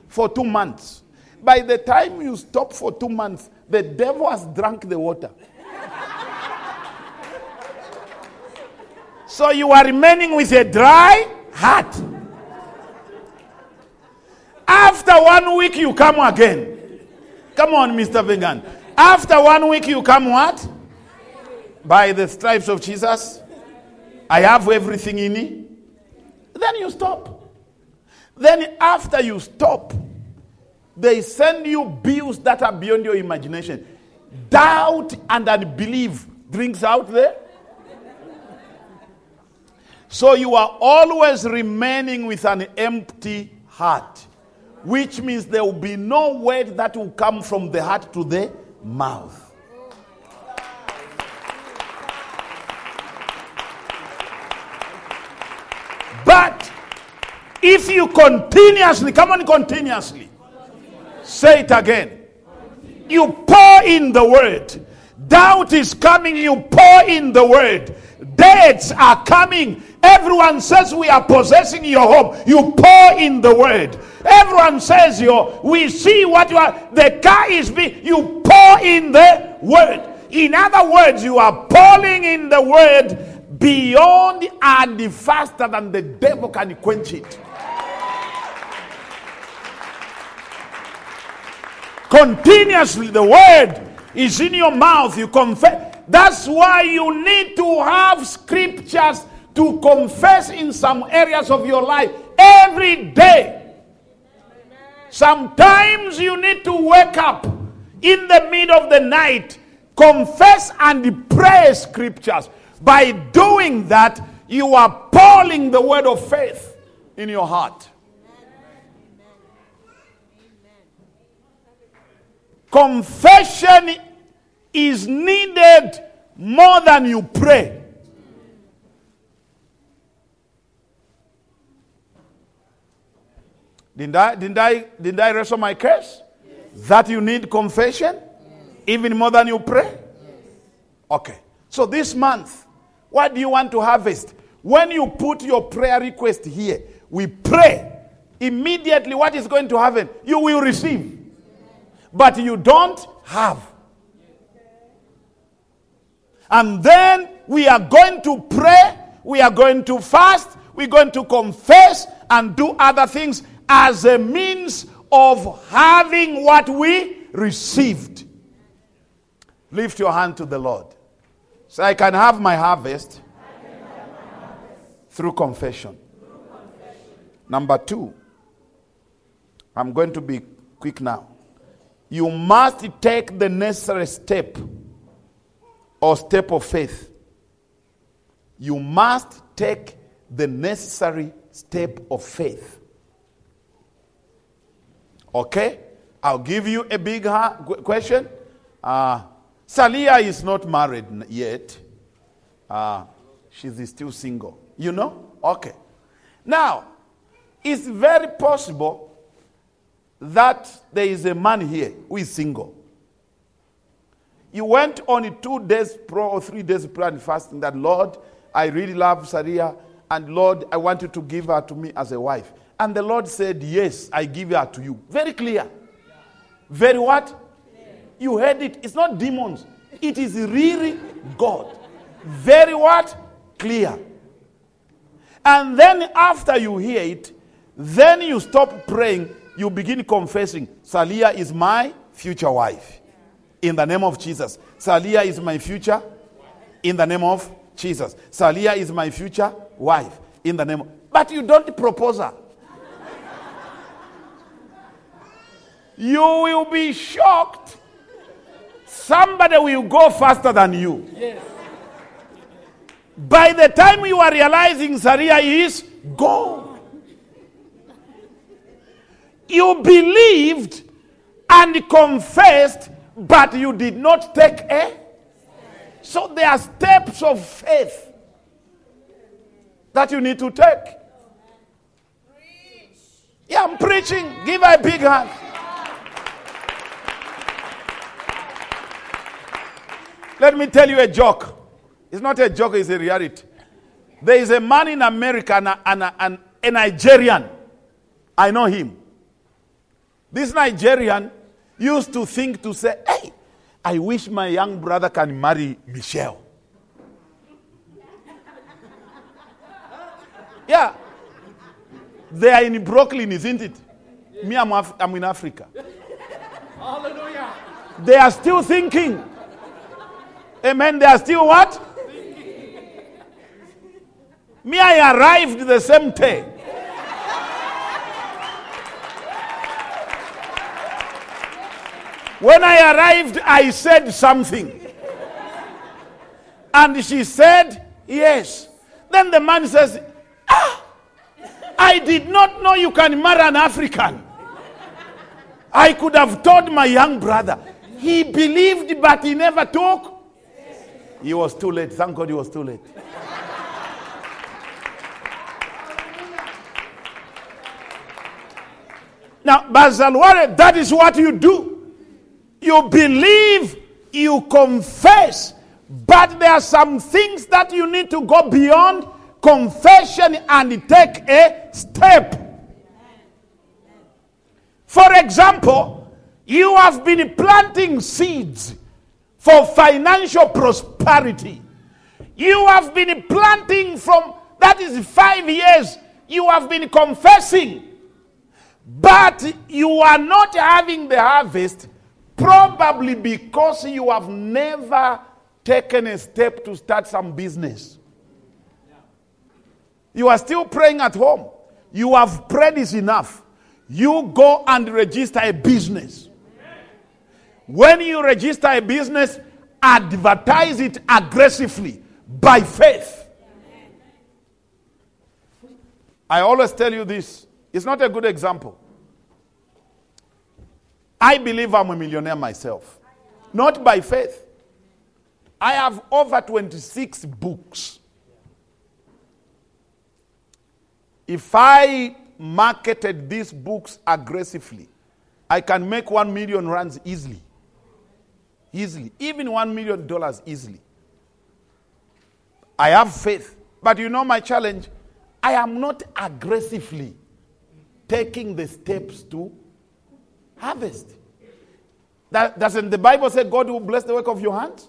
For two months. By the time you stop for two months, the devil has drunk the water. so you are remaining with a dry heart. After one week, you come again. Come on, Mr. Vengan. After one week, you come what? By the stripes of Jesus. I have everything in me. Then you stop. Then, after you stop, they send you bills that are beyond your imagination. Doubt and unbelief drinks out there. So you are always remaining with an empty heart which means there will be no word that will come from the heart to the mouth. But if you continuously, come on, continuously, say it again. You pour in the word. Doubt is coming, you pour in the word. Dates are coming. Everyone says we are possessing your home. You pour in the word. Everyone says you we see what you are. The car is being you pour in the word. In other words, you are pouring in the word beyond and faster than the devil can quench it. Continuously, the word is in your mouth. You confess. That's why you need to have scriptures to confess in some areas of your life every day. Sometimes you need to wake up in the middle of the night, confess and pray scriptures. By doing that, you are pouring the word of faith in your heart. Confession is needed more than you pray. Didn't I, didn't I, didn't I wrestle my case? Yes. That you need confession? Yes. Even more than you pray? Yes. Okay. So this month, what do you want to harvest? When you put your prayer request here, we pray. Immediately, what is going to happen? You will receive. But you don't have. And then we are going to pray, we are going to fast, we're going to confess and do other things as a means of having what we received. Lift your hand to the Lord. So I can have my harvest. Through, confession. through confession. Number two, I'm going to be Quick now. You must take the necessary step or step of faith. You must take the necessary step of faith. Okay? I'll give you a big ha- question. Uh, Salia is not married yet. Uh, she's still single. You know? Okay. Now, it's very possible that there is a man here who is single. You went on a two days pro or three days prayer and fasting that, Lord, I really love Saria, and Lord, I want you to give her to me as a wife. And the Lord said, Yes, I give her to you. Very clear. Very what? You heard it. It's not demons. It is really God. Very what? Clear. And then after you hear it, then you stop praying, you begin confessing, Salia is my future wife. In the name of Jesus. Salia is my future. In the name of Jesus. Salia is my future wife. In the name of. But you don't propose her. you will be shocked. Somebody will go faster than you. Yes. By the time you are realizing Saria is gone, you believed and confessed, but you did not take a. So there are steps of faith that you need to take. Yeah, I'm preaching. Give a big hand. Let me tell you a joke. It's not a joke, it's a reality. There is a man in America, and a, and a, a Nigerian. I know him. This Nigerian used to think to say, hey, I wish my young brother can marry Michelle. Yeah. They are in Brooklyn, isn't it? Me, I'm, Af- I'm in Africa. Hallelujah. They are still thinking. Amen. They are still what? Me, I arrived the same day. When I arrived, I said something. And she said, Yes. Then the man says, Ah, I did not know you can marry an African. I could have told my young brother. He believed, but he never took. He was too late. Thank God he was too late. Now, Bazalwane, that is what you do. You believe, you confess, but there are some things that you need to go beyond confession and take a step. For example, you have been planting seeds for financial prosperity. You have been planting from that is five years. You have been confessing, but you are not having the harvest, probably because you have never taken a step to start some business. You are still praying at home. You have prayed is enough. You go and register a business. When you register a business, advertise it aggressively by faith. I always tell you this. It's not a good example. I believe I'm a millionaire myself, not by faith. I have over 26 books. If I marketed these books aggressively, I can make one million rands easily. Easily. Even one million dollars easily. I have faith. But you know my challenge? I am not aggressively taking the steps to harvest. That, doesn't the Bible say God will bless the work of your hands?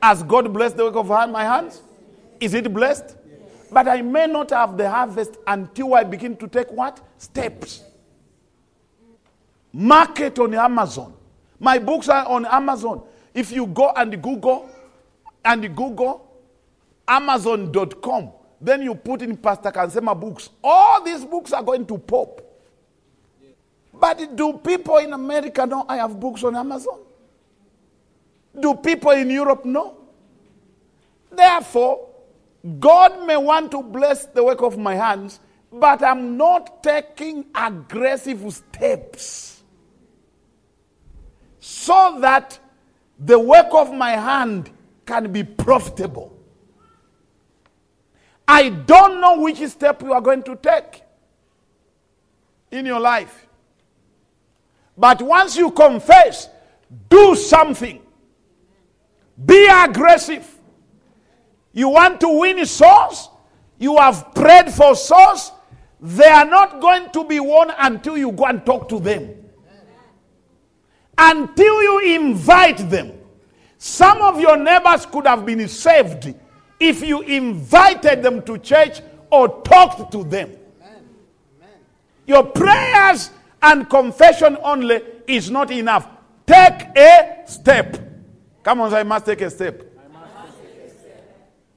Has God blessed the work of my hands? Is it blessed? But I may not have the harvest until I begin to take what? Steps. Market on Amazon. My books are on Amazon. If you go and Google and Google Amazon.com, then you put in Pastor Kansema books. All these books are going to pop. But do people in America know I have books on Amazon? Do people in Europe know? Therefore, God may want to bless the work of my hands, but I'm not taking aggressive steps so that the work of my hand can be profitable. I don't know which step you are going to take in your life. But once you confess, do something. Be aggressive. You want to win souls? You have prayed for souls? They are not going to be won until you go and talk to them. Until you invite them. Some of your neighbors could have been saved if you invited them to church or talked to them. Your prayers and confession only is not enough. Take a step. Come on, I must take a step.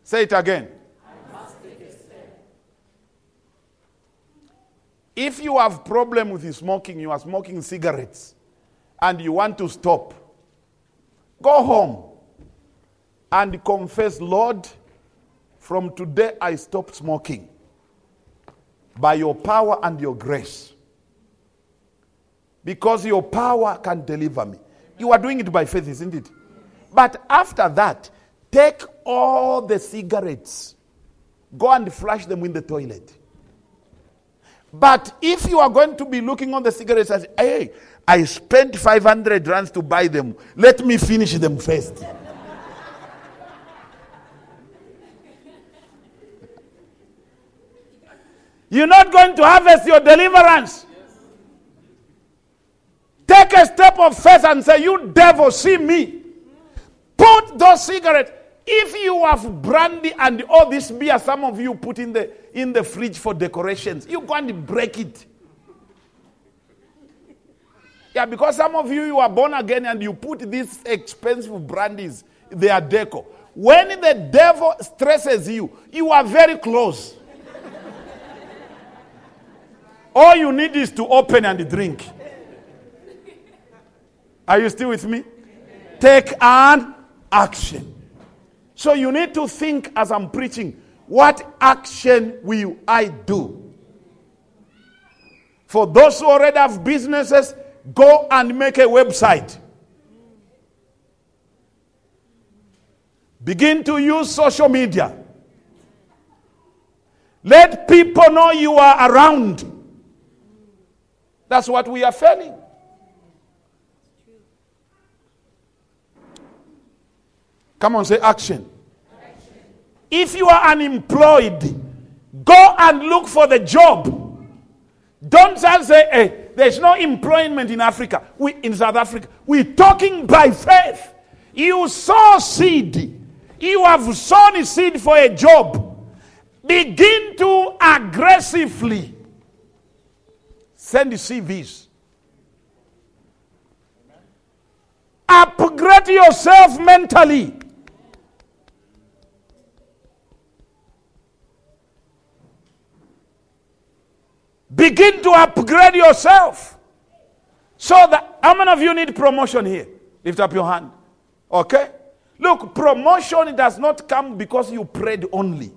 Say it again. If you have problem with smoking, you are smoking cigarettes, and you want to stop, go home and confess, Lord, from today I stop smoking by your power and your grace. Because your power can deliver me. You are doing it by faith, isn't it? But after that, take all the cigarettes, go and flush them in the toilet. But if you are going to be looking on the cigarettes as, hey, I spent 500 rands to buy them, let me finish them first. You're not going to harvest your deliverance. Take a step of faith and say, You devil, see me. Put those cigarettes. If you have brandy and all this beer, some of you put in the in the fridge for decorations, you go and break it. Yeah, because some of you you are born again and you put these expensive brandies, they are deco. When the devil stresses you, you are very close. All you need is to open and drink. Are you still with me? Take an action. So you need to think as I'm preaching what action will I do? For those who already have businesses, go and make a website. Begin to use social media. Let people know you are around. That's what we are failing. Come on, say action. If you are unemployed, go and look for the job. Don't just say, hey, there's no employment in Africa. We in South Africa. We're talking by faith. You sow seed. You have sown seed for a job. Begin to aggressively Send CVs. Upgrade yourself mentally. Begin to upgrade yourself. So that how many of you need promotion here? Lift up your hand. Okay? Look, promotion does not come because you prayed only.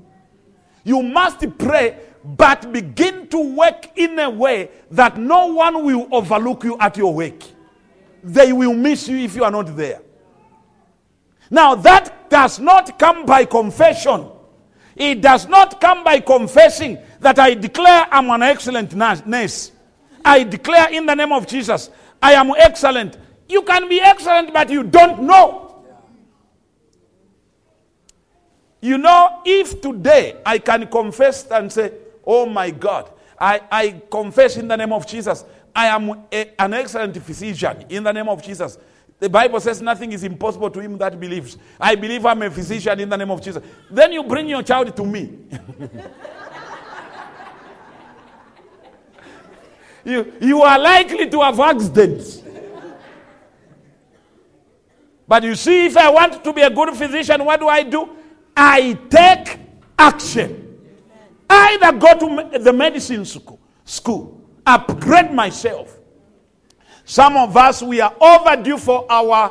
You must pray but begin to work in a way that no one will overlook you at your work. They will miss you if you are not there. Now, that does not come by confession. It does not come by confessing that I declare I'm an excellent nurse. I declare in the name of Jesus, I am excellent. You can be excellent, but you don't know. You know, if today I can confess and say, Oh my God. I, I confess in the name of Jesus. I am a, an excellent physician in the name of Jesus. The Bible says nothing is impossible to him that believes. I believe I'm a physician in the name of Jesus. Then you bring your child to me. you, you are likely to have accidents. But you see, if I want to be a good physician, what do I do? I take action. Either go to the medicine school, school, upgrade myself, Some of us, we are overdue for our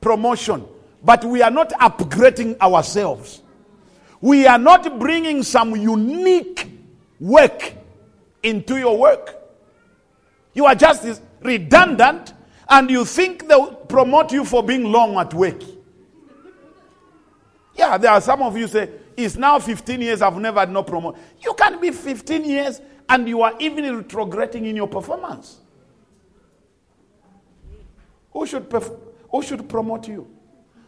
promotion, but we are not upgrading ourselves. We are not bringing some unique work into your work. You are just redundant and you think they'll promote you for being long at work. Yeah, there are some of you say, it's now 15 years, I've never had no promotion. You can be 15 years and you are even retrograding in your performance. Who should, perf- who should promote you?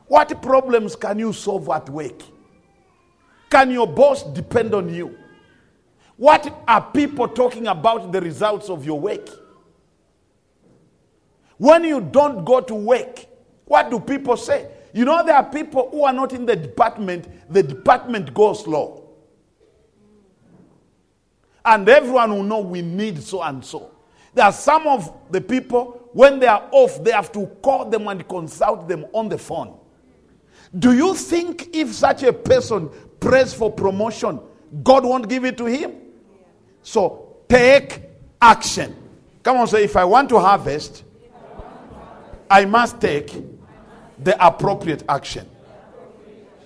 What problems can you solve at work? Can your boss depend on you? What are people talking about the results of your work? When you don't go to work, what do people say? You know, there are people who are not in the department, the department goes slow. And everyone will know we need so and so. There are some of the people, when they are off, they have to call them and consult them on the phone. Do you think if such a person prays for promotion, God won't give it to him? So take action. Come on, say, if I want to harvest, I must take the appropriate action.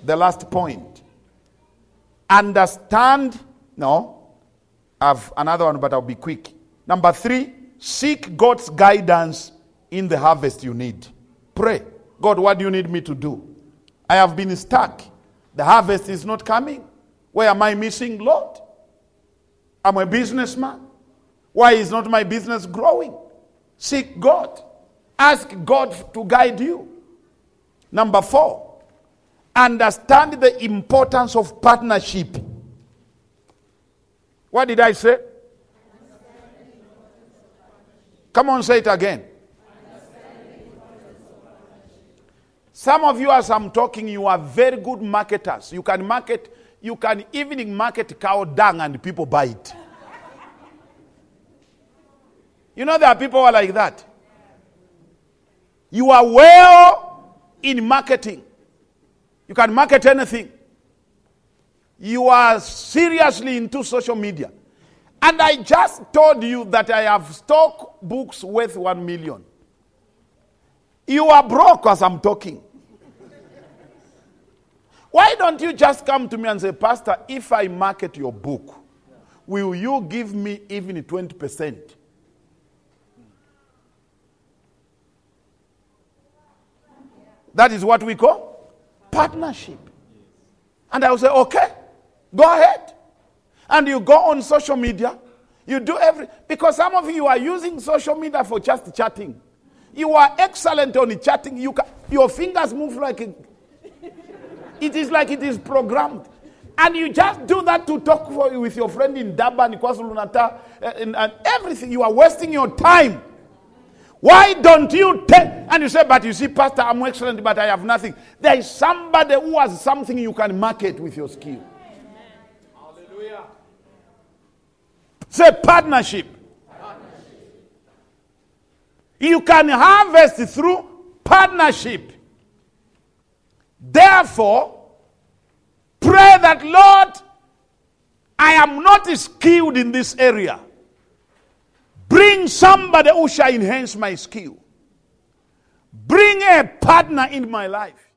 The last point. Understand. No, I have another one, but I'll be quick. Number three, seek God's guidance in the harvest you need. Pray. God, what do you need me to do? I have been stuck. The harvest is not coming. Where am I missing, Lord? I'm a businessman. Why is not my business growing? Seek God. Ask God to guide you. Number four, understand the importance of partnership. What did I say? Come on, say it again. Some of you, as I'm talking, you are very good marketers. You can market, you can even market cow dung and people buy it. You know, there are people who are like that. You are well in marketing. You can market anything. You are seriously into social media. And I just told you that I have stock books worth one million. You are broke as I'm talking. Why don't you just come to me and say, Pastor, if I market your book, will you give me even 20%? That is what we call partnership. And I will say, okay, go ahead. And you go on social media, you do every because some of you are using social media for just chatting. You are excellent on chatting. You your fingers move like a, it is like it is programmed. And you just do that to talk for, with your friend in Durban, KwaZulu Natal, and, uh, and everything. You are wasting your time. Why don't you take? And you say, but you see, Pastor, I'm excellent, but I have nothing. There is somebody who has something you can market with your skill. Hallelujah. Say partnership. partnership. You can harvest through partnership. Therefore, pray that, Lord, I am not skilled in this area. Bring somebody who shall enhance my skill. Bring a partner in my life.